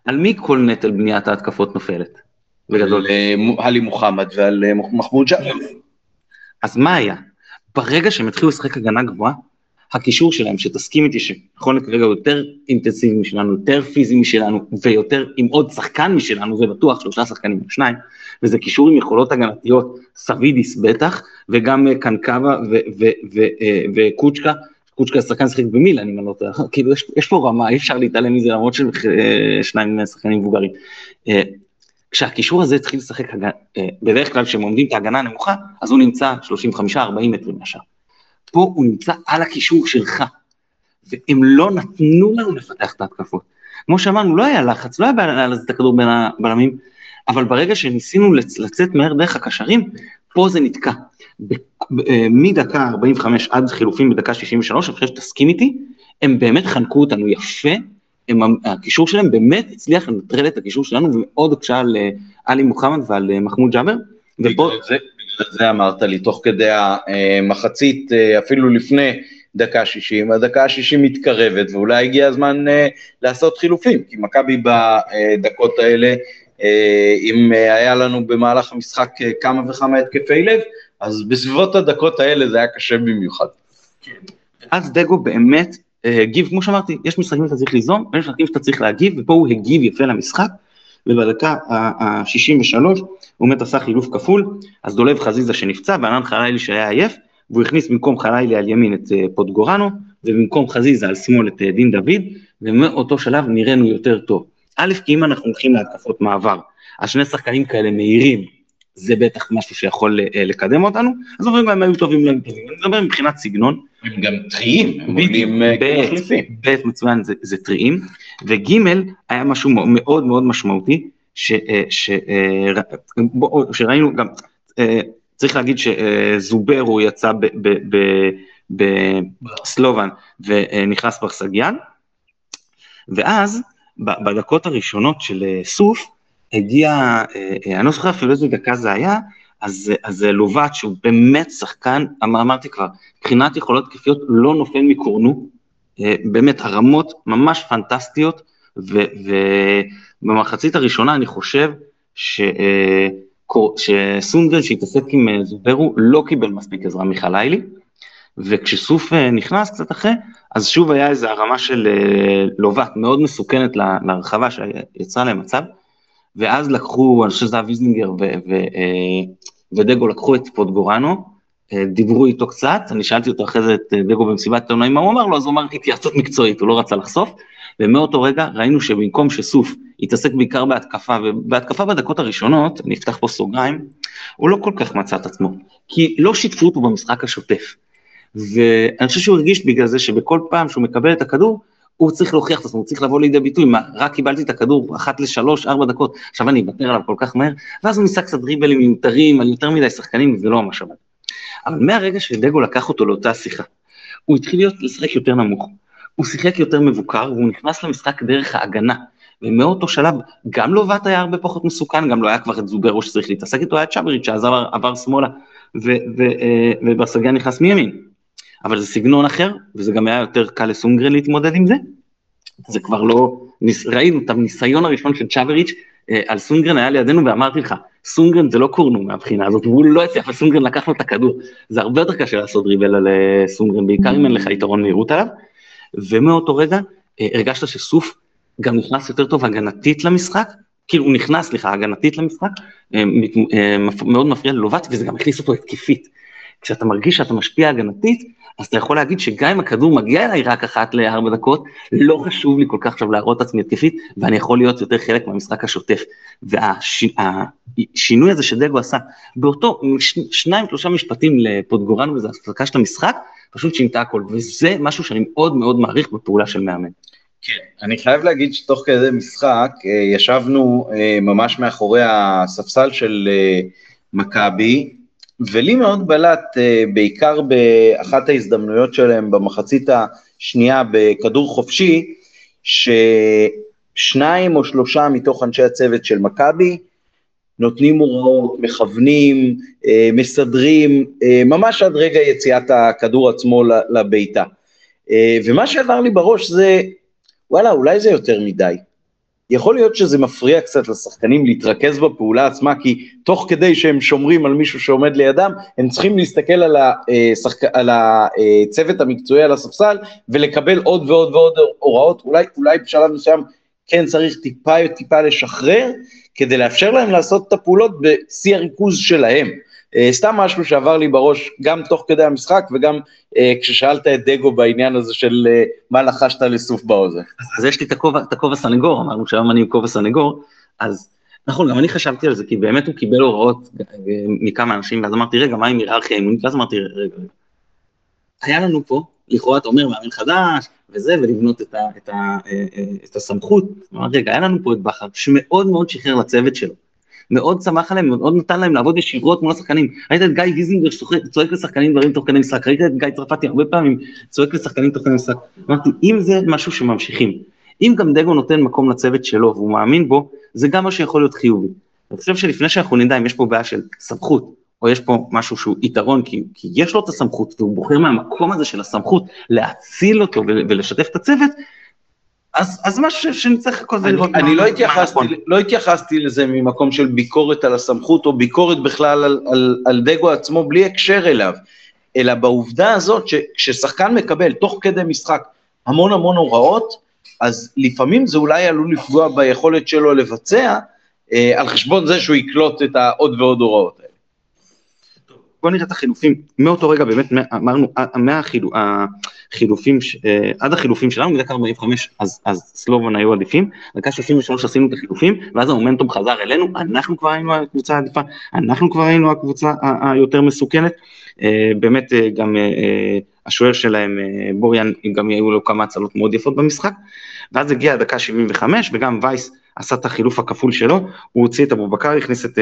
על מי כל נטל בניית ההתקפות נופלת? בגדול. על עלי מוחמד ועל מחמוד ג'אבר. אז מה היה? ברגע שהם התחילו לשחק הגנה גבוהה, הקישור שלהם, שתסכים איתי שנכון לכרגע הוא יותר אינטנסיבי משלנו, יותר פיזי משלנו, ויותר עם עוד שחקן משלנו, זה בטוח, שלושה שחקנים או שניים, וזה קישור עם יכולות הגנתיות, סבידיס בטח, וגם אה, קנקבה אה, וקוצ'קה, קוצ'קה שחקן שיחק במילן, אם אני לא טועה, כאילו יש, יש פה רמה, אי אפשר להתעלם מזה למרות ששניים אה, שחקנים מבוגרים. כשהקישור הזה התחיל לשחק, בדרך כלל כשהם עומדים את ההגנה הנמוכה, אז הוא נמצא 35-40 מטרים מהשאר. פה הוא נמצא על הקישור שלך, והם לא נתנו לנו לפתח את ההתקפות. כמו שאמרנו, לא היה לחץ, לא היה בעיה לזה את הכדור בין הבלמים, אבל ברגע שניסינו לצאת מהר דרך הקשרים, פה זה נתקע. אה, מדקה 45 עד חילופים בדקה 63, אני חושב שתסכים איתי, הם באמת חנקו אותנו יפה, הם, הקישור שלהם באמת הצליח לנטרל את הקישור שלנו ומאוד הקשה על אה, עלי מוחמד ועל אה, מחמוד ג'אבר. ופה... בגלל זה אמרת לי, תוך כדי המחצית, אפילו לפני דקה שישים, הדקה השישים מתקרבת, ואולי הגיע הזמן לעשות חילופים, כי מכבי בדקות האלה, אם היה לנו במהלך המשחק כמה וכמה התקפי לב, אז בסביבות הדקות האלה זה היה קשה במיוחד. אז דגו באמת הגיב, כמו שאמרתי, יש משחקים שאתה צריך ליזום, ויש משחקים שאתה צריך להגיב, ופה הוא הגיב יפה למשחק, ובדקה ה-63 הוא באמת עשה חילוף כפול, אז דולב חזיזה שנפצע, וענן חלילי שהיה עייף, והוא הכניס במקום חלילי על ימין את אה, פוטגורנו, ובמקום חזיזה על שמאל את אה, דין דוד, ומאותו שלב נראינו יותר טוב. א', כי אם אנחנו הולכים להתקפות מעבר, אז שני שחקנים כאלה מהירים, זה בטח משהו שיכול אה, לקדם אותנו, אז אומרים הם היו טובים להם טובים, אני מדבר מבחינת סגנון. הם גם טריים, הם עולים אה, כמחליפים. ב', מצוין, זה, טריים, וג', היה משהו מאוד מאוד משמעותי, אה, שראינו גם, צריך להגיד שזובר יצא בסלובן ונכנס ברסגיאן, ואז בדקות הראשונות של סוף, הגיע, אה, אה, אני לא זוכר אפילו איזה דקה זה היה, אז, אז לובט, שהוא באמת שחקן, אמר, אמרתי כבר, מבחינת יכולות תקפיות לא נופל מקורנו, אה, באמת הרמות ממש פנטסטיות, ו, ובמחצית הראשונה אני חושב ש, שסונגרן שהתעסק עם זוברו לא קיבל מספיק עזרה מחלילי, וכשסוף נכנס קצת אחרי, אז שוב היה איזו הרמה של לובט מאוד מסוכנת להרחבה שיצרה להם מצב, ואז לקחו, אני חושב שזה היה ויזנינגר אה, ודגו לקחו את פוטגורנו, אה, דיברו איתו קצת, אני שאלתי אותו אחרי זה את אה, דגו במסיבת עיתונאים מה הוא אמר לו, אז הוא אמר התייעצות מקצועית, הוא לא רצה לחשוף, ומאותו רגע ראינו שבמקום שסוף התעסק בעיקר בהתקפה, ובהתקפה בדקות הראשונות, אני אפתח פה סוגריים, הוא לא כל כך מצא את עצמו, כי לא שיתפו אותו במשחק השוטף. ואני חושב שהוא הרגיש בגלל זה שבכל פעם שהוא מקבל את הכדור, הוא צריך להוכיח את עצמו, הוא צריך לבוא לידי ביטוי, מה, רק קיבלתי את הכדור אחת לשלוש, ארבע דקות, עכשיו אני אוותר עליו כל כך מהר, ואז הוא ניסה קצת דריבלים מיותרים על יותר מדי שחקנים, וזה לא ממש עבד. אבל מהרגע שדגו לקח אותו לאותה שיחה, הוא התחיל להיות, לשחק יותר נמוך, הוא שיחק יותר מבוקר, והוא נכנס למשחק דרך ההגנה, ומאותו שלב, גם לובט היה הרבה פחות מסוכן, גם לא היה כבר את זוברו שצריך להתעסק איתו, היה צ'אבריץ' שעזר עבר שמאלה, אה, וברסגיה נכנס מימין. אבל זה סגנון אחר, וזה גם היה יותר קל לסונגרן להתמודד עם זה. זה כבר לא, ראינו את הניסיון הראשון של צ'אבריץ' אה, על סונגרן היה לידינו ואמרתי לך, סונגרן זה לא קורנו מהבחינה הזאת, והוא לא הצליח, וסונגרן לקח לו את הכדור. זה הרבה יותר קשה לעשות דריבל על אה, סונגרן, בעיקר אם אין לך יתרון מהירות עליו. ומאותו רגע אה, הרגשת שסוף גם נכנס יותר טוב הגנתית למשחק, כאילו הוא נכנס, סליחה, הגנתית למשחק, מאוד מפריע ללובט, וזה גם הכניס אותו התקפית. כשאתה מרגיש שאתה משפיע הגנתית, אז אתה יכול להגיד שגם אם הכדור מגיע אליי רק אחת לארבע דקות, לא חשוב לי כל כך עכשיו להראות את עצמי התקפית, ואני יכול להיות יותר חלק מהמשחק השוטף. והשינוי הזה שדגו עשה, באותו שניים, שלושה משפטים לפודגורנו, וזו הפסקה של המשחק, פשוט שינתה הכל, וזה משהו שאני מאוד מאוד מעריך בפעולה של מאמן. כן, אני חייב להגיד שתוך כדי משחק אה, ישבנו אה, ממש מאחורי הספסל של אה, מכבי, ולי מאוד בלט, אה, בעיקר באחת ההזדמנויות שלהם במחצית השנייה בכדור חופשי, ששניים או שלושה מתוך אנשי הצוות של מכבי נותנים הוראות, מכוונים, אה, מסדרים, אה, ממש עד רגע יציאת הכדור עצמו לביתה. ומה שעבר לי בראש זה, וואלה, אולי זה יותר מדי. יכול להיות שזה מפריע קצת לשחקנים להתרכז בפעולה עצמה, כי תוך כדי שהם שומרים על מישהו שעומד לידם, הם צריכים להסתכל על, השחק... על הצוות המקצועי על הספסל ולקבל עוד ועוד ועוד הוראות, אולי, אולי בשלב מסוים כן צריך טיפה טיפה לשחרר, כדי לאפשר להם לעשות את הפעולות בשיא הריכוז שלהם. אה, סתם משהו שעבר לי בראש גם תוך כדי המשחק וגם אה, כששאלת את דגו בעניין הזה של אה, מה לחשת לסוף באוזן. אז יש לי את הכובע סנגור, אמרנו שהיום אני עם כובע סנגור, אז נכון, גם אני חשבתי על זה, כי באמת הוא קיבל הוראות מכמה אנשים, ואז אמרתי, רגע, מה עם היררכיה אימונית? ואז אמרתי, רגע, רגע. היה לנו פה, לכאורה אתה אומר, מאמן חדש, וזה, ולבנות את, ה, את, ה, את הסמכות. אמרתי, רגע, היה לנו פה את בכר, שמאוד מאוד שחרר לצוות שלו. מאוד שמח עליהם, מאוד נתן להם לעבוד ישירות מול השחקנים. ראית את גיא גיזינגר צועק לשחקנים דברים תוך כדי משחק, ראית את גיא צרפתי הרבה פעמים צועק לשחקנים תוך כדי משחק. אמרתי, אם זה משהו שממשיכים, אם גם דגו נותן מקום לצוות שלו והוא מאמין בו, זה גם מה שיכול להיות חיובי. אני חושב שלפני שאנחנו נדע אם יש פה בעיה של סמכות, או יש פה משהו שהוא יתרון, כי, כי יש לו את הסמכות, והוא בוחר מהמקום הזה של הסמכות להציל אותו ולשתף את הצוות, אז, אז משהו שנצטרך כל זה לראות. אני לא התייחסתי, נכון. לא התייחסתי לזה ממקום של ביקורת על הסמכות, או ביקורת בכלל על, על, על דגו עצמו בלי הקשר אליו, אלא בעובדה הזאת שכששחקן מקבל תוך כדי משחק המון המון הוראות, אז לפעמים זה אולי עלול לפגוע ביכולת שלו לבצע, אה, על חשבון זה שהוא יקלוט את העוד ועוד הוראות האלה. בוא נראה את החילופים, מאותו רגע באמת אמרנו, מהחילופים, אה, עד החילופים שלנו, מדקה 45 אז, אז סלובון היו עדיפים, דקה 33 עשינו את החילופים, ואז המומנטום חזר אלינו, אנחנו כבר היינו הקבוצה העדיפה, אנחנו כבר היינו הקבוצה היותר מסוכנת, אה, באמת אה, גם השוער שלהם, בוריאן, גם היו לו כמה הצלות מאוד יפות במשחק, ואז הגיעה הדקה 75 וגם וייס עשה את החילוף הכפול שלו, הוא הוציא את אבו בקר, הכניס את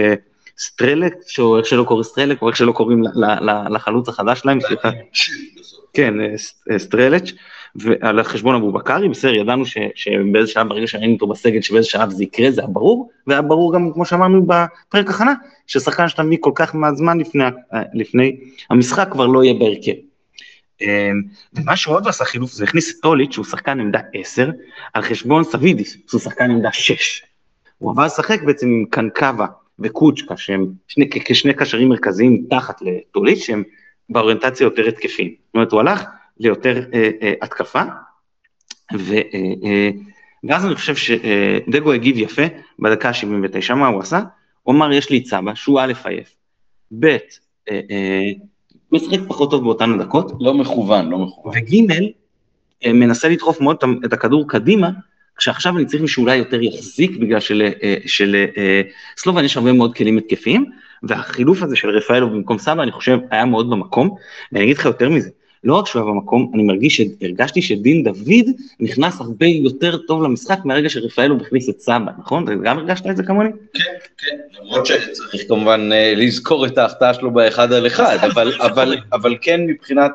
סטרלק, או איך שלא קוראים סטרלק, או איך שלא קוראים לחלוץ החדש שלהם, סליחה. כן, אה, אה, סטרלץ', ועל חשבון אבו בקרי, בסדר, ידענו שבאיזה שלב, ברגע שראינו אותו בסגל, שבאיזה שלב זה יקרה, זה היה ברור, והיה ברור גם, כמו שאמרנו בפרק הכנה, ששחקן שאתה מביא כל כך מעט זמן לפני, אה, לפני המשחק כבר לא יהיה בהרכב. ומה שהוא עוד עשה חילוף, זה הכניס את טוליץ', שהוא שחקן עמדה 10, על חשבון סבידיס, שהוא שחקן עמדה 6. הוא עבר לשחק בעצם עם קנקבה וקוצ'קה, שהם שני, כשני קשרים מרכזיים תחת לטוליץ', שהם באוריינטציה יותר התקפים. זאת אומרת, הוא הלך ליותר אה, אה, התקפה, ו, אה, אה, ואז אני חושב שדגו הגיב יפה בדקה ה-79, מה הוא עשה? הוא אמר, יש לי את סבא, שהוא א' עייף, ב', אה, אה, משחק פחות טוב באותן הדקות. לא מכוון, לא מכוון. וג', אה, מנסה לדחוף מאוד את הכדור קדימה, כשעכשיו אני צריך מישהו אולי יותר יחזיק, בגלל שלסלובן יש הרבה מאוד כלים התקפיים, והחילוף הזה של רפאלו במקום סבא, אני חושב, היה מאוד במקום, ואני אגיד לך יותר מזה, לא רק שהוא היה במקום, אני מרגיש, הרגשתי שדין דוד נכנס הרבה יותר טוב למשחק מהרגע שרפאלו הכניס את סבא, נכון? אתה גם הרגשת את זה כמוני? כן, כן, למרות שצריך כמובן אה, לזכור את ההחטאה שלו באחד על אחד, אבל, אבל, אבל כן מבחינת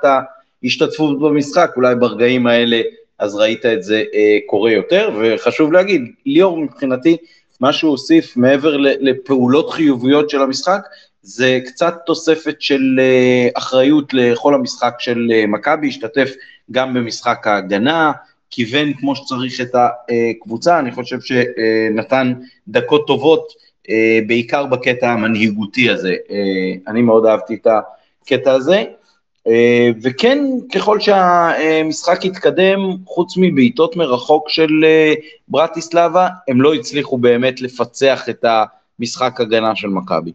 ההשתתפות במשחק, אולי ברגעים האלה, אז ראית את זה אה, קורה יותר, וחשוב להגיד, ליאור מבחינתי, מה שהוא הוסיף מעבר לפעולות חיוביות של המשחק, זה קצת תוספת של אה, אחריות לכל המשחק של אה, מכבי, השתתף גם במשחק ההגנה, כיוון כמו שצריך את הקבוצה, אני חושב שנתן דקות טובות, אה, בעיקר בקטע המנהיגותי הזה. אני מאוד אהבתי את הקטע הזה. וכן, ככל שהמשחק התקדם, חוץ מבעיטות מרחוק של ברטיסלבה, הם לא הצליחו באמת לפצח את המשחק הגנה של מכבי.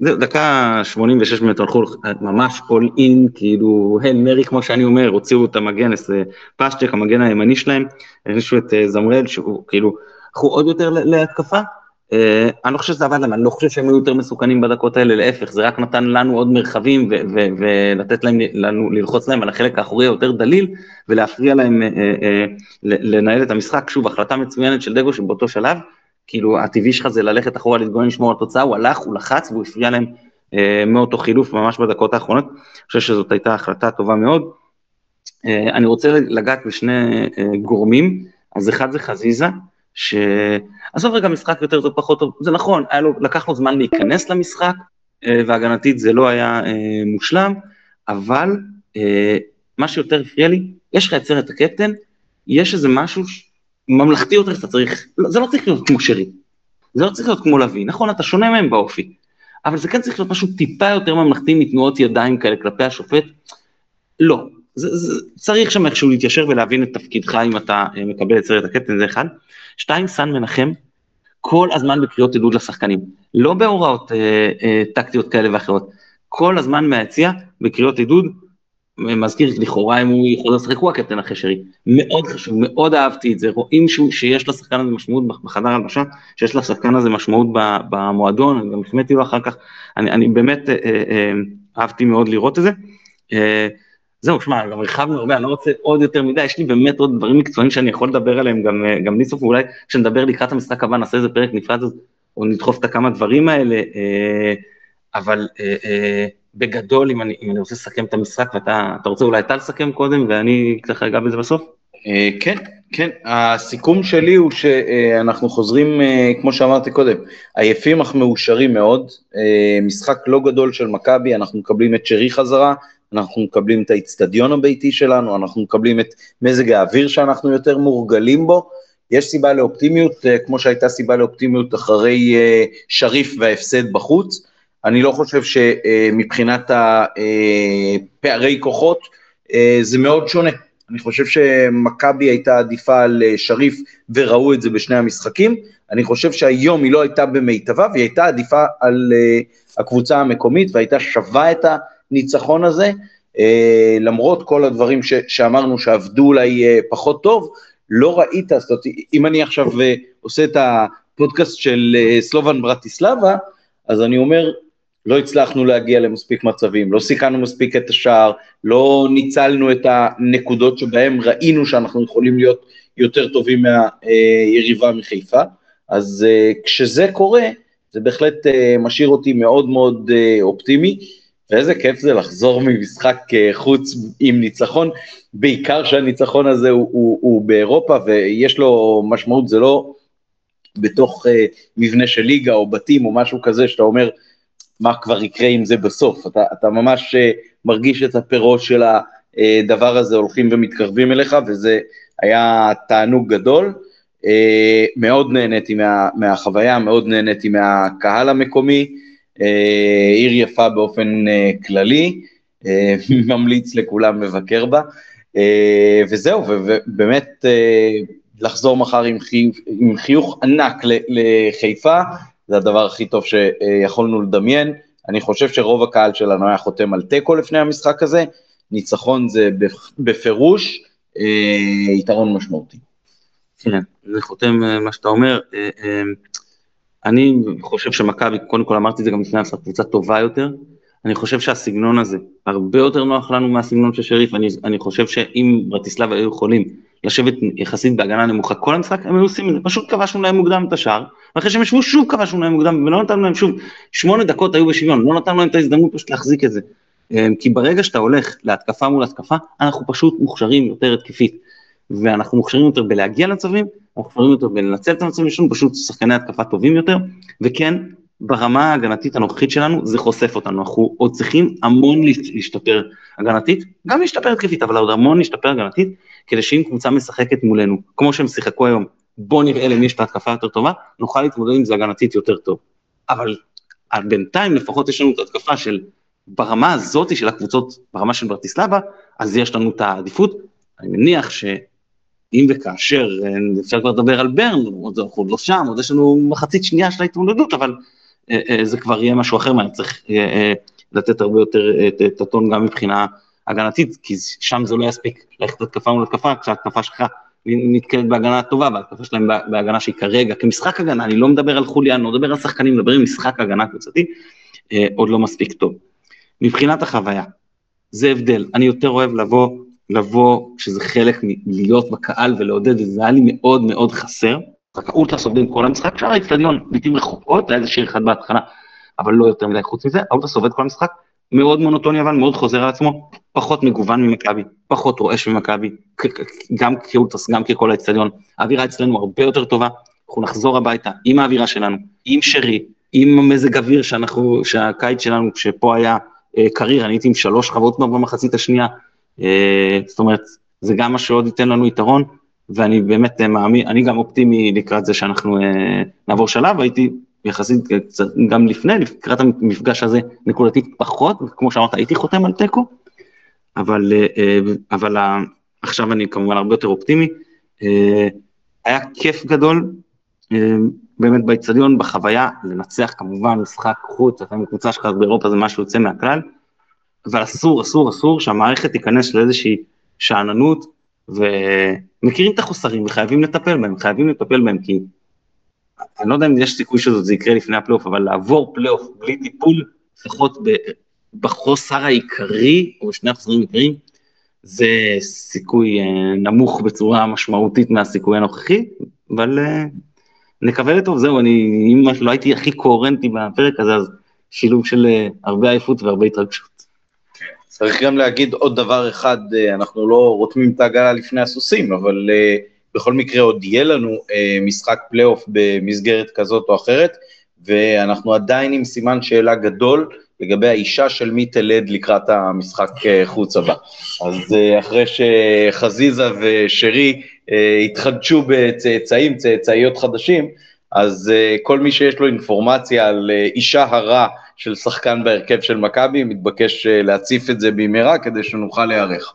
זהו, דקה 86 באמת הלכו ממש all in, כאילו, הן מרי כמו שאני אומר, הוציאו את המגן, את אה, פסצ'ק, המגן הימני שלהם, הכניסו את אה, זמרל, שהוא כאילו, הלכו עוד יותר להתקפה. אה, אני לא חושב שזה עבד להם, אני לא חושב שהם היו יותר מסוכנים בדקות האלה, להפך, זה רק נתן לנו עוד מרחבים ולתת להם, לנו, ללחוץ להם על החלק האחורי היותר דליל, ולהפריע להם לנהל את המשחק. שוב, החלטה מצוינת של דגו שבאותו שלב, כאילו הטבעי שלך זה ללכת אחורה להתגונן לשמור על התוצאה, הוא הלך, הוא לחץ והוא הפריע להם אה, מאותו חילוף ממש בדקות האחרונות, אני חושב שזאת הייתה החלטה טובה מאוד. אה, אני רוצה לגעת בשני אה, גורמים, אז אחד זה חזיזה, שעזוב רגע משחק יותר טוב פחות טוב, זה נכון, לו, לקח לו זמן להיכנס למשחק, אה, והגנתית זה לא היה אה, מושלם, אבל אה, מה שיותר הפריע לי, יש לך את סרט הקפטן, יש איזה משהו ממלכתי יותר שאתה צריך, לא, זה לא צריך להיות כמו שרי, זה לא צריך להיות כמו לביא, נכון, אתה שונה מהם באופי, אבל זה כן צריך להיות משהו טיפה יותר ממלכתי מתנועות ידיים כאלה כלפי השופט, לא, זה, זה, צריך שם איכשהו להתיישר ולהבין את תפקידך אם אתה מקבל את סרט הקפטן, זה אחד. שתיים, סן מנחם, כל הזמן בקריאות עדות לשחקנים, לא בהוראות אה, אה, טקטיות כאלה ואחרות, כל הזמן מהיציע בקריאות עידוד, מזכיר לכאורה אם הוא יכול לשחק הוא הקפטן אחרי שרי, מאוד חשוב, מאוד אהבתי את זה, רואים שהוא, שיש לשחקן הזה משמעות בחדר הלבשה, שיש לשחקן הזה משמעות במועדון, גם החמאתי לו אחר כך, אני, אני באמת אה, אה, אהבתי מאוד לראות את זה. אה, זהו, שמע, גם הרחבנו הרבה, אני לא רוצה עוד יותר מדי, יש לי באמת עוד דברים מקצועיים שאני יכול לדבר עליהם, גם, אה, גם ניסוף, ואולי כשנדבר לקראת המשחק הבא נעשה איזה פרק נפרד, או נדחוף את הכמה דברים האלה, אה, אבל אה, בגדול, אם אני, אם אני רוצה לסכם את המשחק, ואתה רוצה אולי אתה לסכם קודם, ואני ככה אגע בזה בסוף? כן, כן, הסיכום שלי הוא שאנחנו חוזרים, כמו שאמרתי קודם, עייפים אך מאושרים מאוד, משחק לא גדול של מכבי, אנחנו מקבלים את שרי חזרה, אנחנו מקבלים את האיצטדיון הביתי שלנו, אנחנו מקבלים את מזג האוויר שאנחנו יותר מורגלים בו, יש סיבה לאופטימיות, כמו שהייתה סיבה לאופטימיות אחרי שריף וההפסד בחוץ, אני לא חושב שמבחינת הפערי כוחות אה, זה מאוד שונה. אני חושב שמכבי הייתה עדיפה על אה, שריף וראו את זה בשני המשחקים. אני חושב שהיום היא לא הייתה במיטבה והיא הייתה עדיפה על אה, הקבוצה המקומית והייתה שווה את הניצחון הזה. למרות כל הדברים ש- שאמרנו שעבדו אולי פחות טוב, לא ראית, זאת אומרת, אם אני עכשיו עושה את הפודקאסט של סלובן ברטיסלבה, אז אני אומר, לא הצלחנו להגיע למספיק מצבים, לא סיכנו מספיק את השער, לא ניצלנו את הנקודות שבהן ראינו שאנחנו יכולים להיות יותר טובים מהיריבה מחיפה, אז אה, כשזה קורה, זה בהחלט אה, משאיר אותי מאוד מאוד אה, אופטימי, ואיזה כיף זה לחזור ממשחק חוץ עם ניצחון, בעיקר שהניצחון הזה הוא, הוא, הוא באירופה ויש לו משמעות, זה לא בתוך מבנה של ליגה או בתים או משהו כזה שאתה אומר, מה כבר יקרה עם זה בסוף. אתה, אתה ממש uh, מרגיש את הפירות של הדבר הזה הולכים ומתקרבים אליך, וזה היה תענוג גדול. Uh, מאוד נהניתי מה, מהחוויה, מאוד נהניתי מהקהל המקומי, uh, עיר יפה באופן uh, כללי, uh, ממליץ לכולם לבקר בה, uh, וזהו, ובאמת uh, לחזור מחר עם, חי, עם חיוך ענק לחיפה, זה הדבר הכי טוב שיכולנו לדמיין. אני חושב שרוב הקהל שלנו היה חותם על תיקו לפני המשחק הזה, ניצחון זה בפירוש אה, יתרון משמעותי. כן, אני חותם מה שאתה אומר. אני חושב שמכבי, קודם כל אמרתי את זה גם לפני המשחק, קבוצה טובה יותר. אני חושב שהסגנון הזה הרבה יותר נוח לנו מהסגנון של שריף. אני, אני חושב שאם ברטיסלבה היו יכולים לשבת יחסית בהגנה נמוכה כל המשחק, הם היו עושים את זה, פשוט כבשנו להם מוקדם את השער, ואחרי שהם ישבו שוב כבשנו להם מוקדם, ולא נתנו להם שוב, שמונה דקות היו בשוויון, לא נתנו להם את ההזדמנות פשוט להחזיק את זה. אמ, כי ברגע שאתה הולך להתקפה מול התקפה, אנחנו פשוט מוכשרים יותר התקפית, ואנחנו מוכשרים יותר בלהגיע למצבים, אנחנו מוכשרים יותר בלנצל את המצבים, יש לנו פשוט שחקני התקפה טובים יותר, וכן, ברמה ההגנתית הנוכחית שלנו זה חושף אותנו, אנחנו עוד צריכים המון להשתפר הגנתית, גם להשתפר התקפית, אבל עוד המון להשתפר הגנתית, כדי שאם קבוצה משחקת מולנו, כמו שהם שיחקו היום, בוא נראה למי יש את ההתקפה יותר טובה, נוכל להתמודד עם זה הגנתית יותר טוב. אבל בינתיים לפחות יש לנו את ההתקפה של, ברמה הזאת של הקבוצות, ברמה של ברטיסלבה, אז יש לנו את העדיפות. אני מניח שאם וכאשר, אפשר כבר לדבר על ברן, אנחנו עוד לא שם, עוד יש לנו מחצית שנייה של ההתמודדות, אבל אה, אה, זה כבר יהיה משהו אחר, ואני צריך אה, לתת הרבה יותר את הטון גם מבחינה הגנתית, כי שם זה לא יספיק ללכת להתקפה מול התקפה, כשההתקפה שלך נתקלת בהגנה טובה, וההתקפה שלהם בהגנה שהיא כרגע, כמשחק הגנה, אני לא מדבר על חוליאן, לא מדבר על שחקנים, מדבר על משחק הגנה קבוצתי, עוד לא מספיק טוב. מבחינת החוויה, זה הבדל, אני יותר אוהב לבוא, לבוא כשזה חלק מלהיות בקהל ולעודד, וזה היה לי מאוד מאוד חסר. האולטרס עובדים כל המשחק, שאר האצטדיון לעיתים רחוקות, היה איזה שיר אחד בהתחלה, אבל לא יותר מדי חוץ מזה, האולטרס עובד כל המשחק, מאוד מונוטוני אבל מאוד חוזר על עצמו, פחות מגוון ממכבי, פחות רועש ממכבי, גם כאולטרס, גם ככל האצטדיון, האווירה אצלנו הרבה יותר טובה, אנחנו נחזור הביתה עם האווירה שלנו, עם שרי, עם מזג אוויר שאנחנו, שהקיץ שלנו, שפה היה אה, קריר, אני הייתי עם שלוש חוות במחצית השנייה, זאת אומרת, זה גם מה שעוד ייתן לנו יתרון, ואני באמת אה, מאמין, אני גם אופטימי לקראת זה שאנחנו אה, נעבור שלב, הייתי יחסית גם לפני, לקראת המפגש הזה נקודתית פחות, כמו שאמרת, הייתי חותם על תיקו, אבל, אה, אבל עכשיו אני כמובן הרבה יותר אופטימי. היה כיף גדול, באמת באיצטדיון, בחוויה, לנצח כמובן משחק חוץ, לפעמים קבוצה שלך באירופה זה משהו יוצא מהכלל, אבל אסור, אסור, אסור שהמערכת תיכנס לאיזושהי שאננות, ומכירים את החוסרים וחייבים לטפל בהם, חייבים לטפל בהם, כי אני לא יודע אם יש סיכוי שזה יקרה לפני הפלייאוף, אבל לעבור פלייאוף בלי טיפול, לפחות בחוסר העיקרי, או בשני החוסרים העיקריים, זה סיכוי אה, נמוך בצורה משמעותית מהסיכוי הנוכחי, אבל אה, נקווה לטוב, זהו, אני, אם לא הייתי הכי קוהרנטי בפרק הזה, אז שילוב של אה, הרבה עייפות והרבה התרגשות. צריך גם להגיד עוד דבר אחד, אה, אנחנו לא רותמים את העגלה לפני הסוסים, אבל uh, בכל מקרה עוד יהיה לנו uh, משחק פלייאוף במסגרת כזאת או אחרת, ואנחנו עדיין עם סימן שאלה גדול לגבי האישה של מי תלד לקראת המשחק חוץ הבא. אז אחרי שחזיזה ושרי התחדשו בצאצאים, צאצאיות חדשים, אז כל מי שיש לו אינפורמציה על אישה הרה של שחקן בהרכב של מכבי, מתבקש uh, להציף את זה במהרה כדי שנוכל להיערך.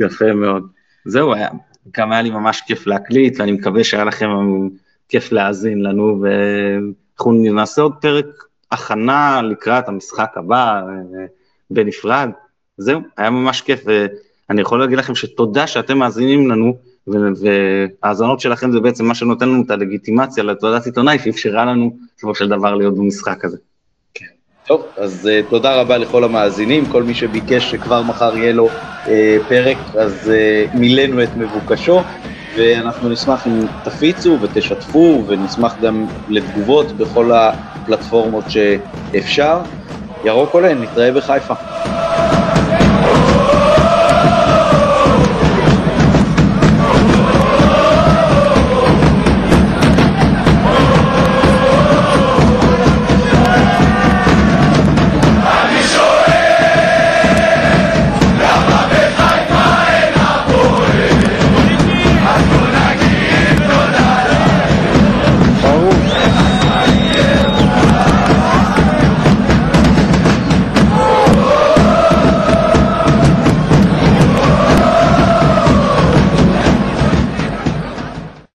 יפה מאוד. זהו, היה, גם היה לי ממש כיף להקליט, ואני מקווה שהיה לכם כיף להאזין לנו, ואנחנו נעשה עוד פרק הכנה לקראת המשחק הבא בנפרד. זהו, היה ממש כיף, ואני יכול להגיד לכם שתודה שאתם מאזינים לנו, וההאזנות שלכם זה בעצם מה שנותן לנו את הלגיטימציה לתעודת עיתונאי שאפשרה לנו בסופו של דבר להיות במשחק הזה. טוב, אז uh, תודה רבה לכל המאזינים, כל מי שביקש שכבר מחר יהיה לו uh, פרק, אז uh, מילאנו את מבוקשו, ואנחנו נשמח אם תפיצו ותשתפו, ונשמח גם לתגובות בכל הפלטפורמות שאפשר. ירוק עולה, נתראה בחיפה.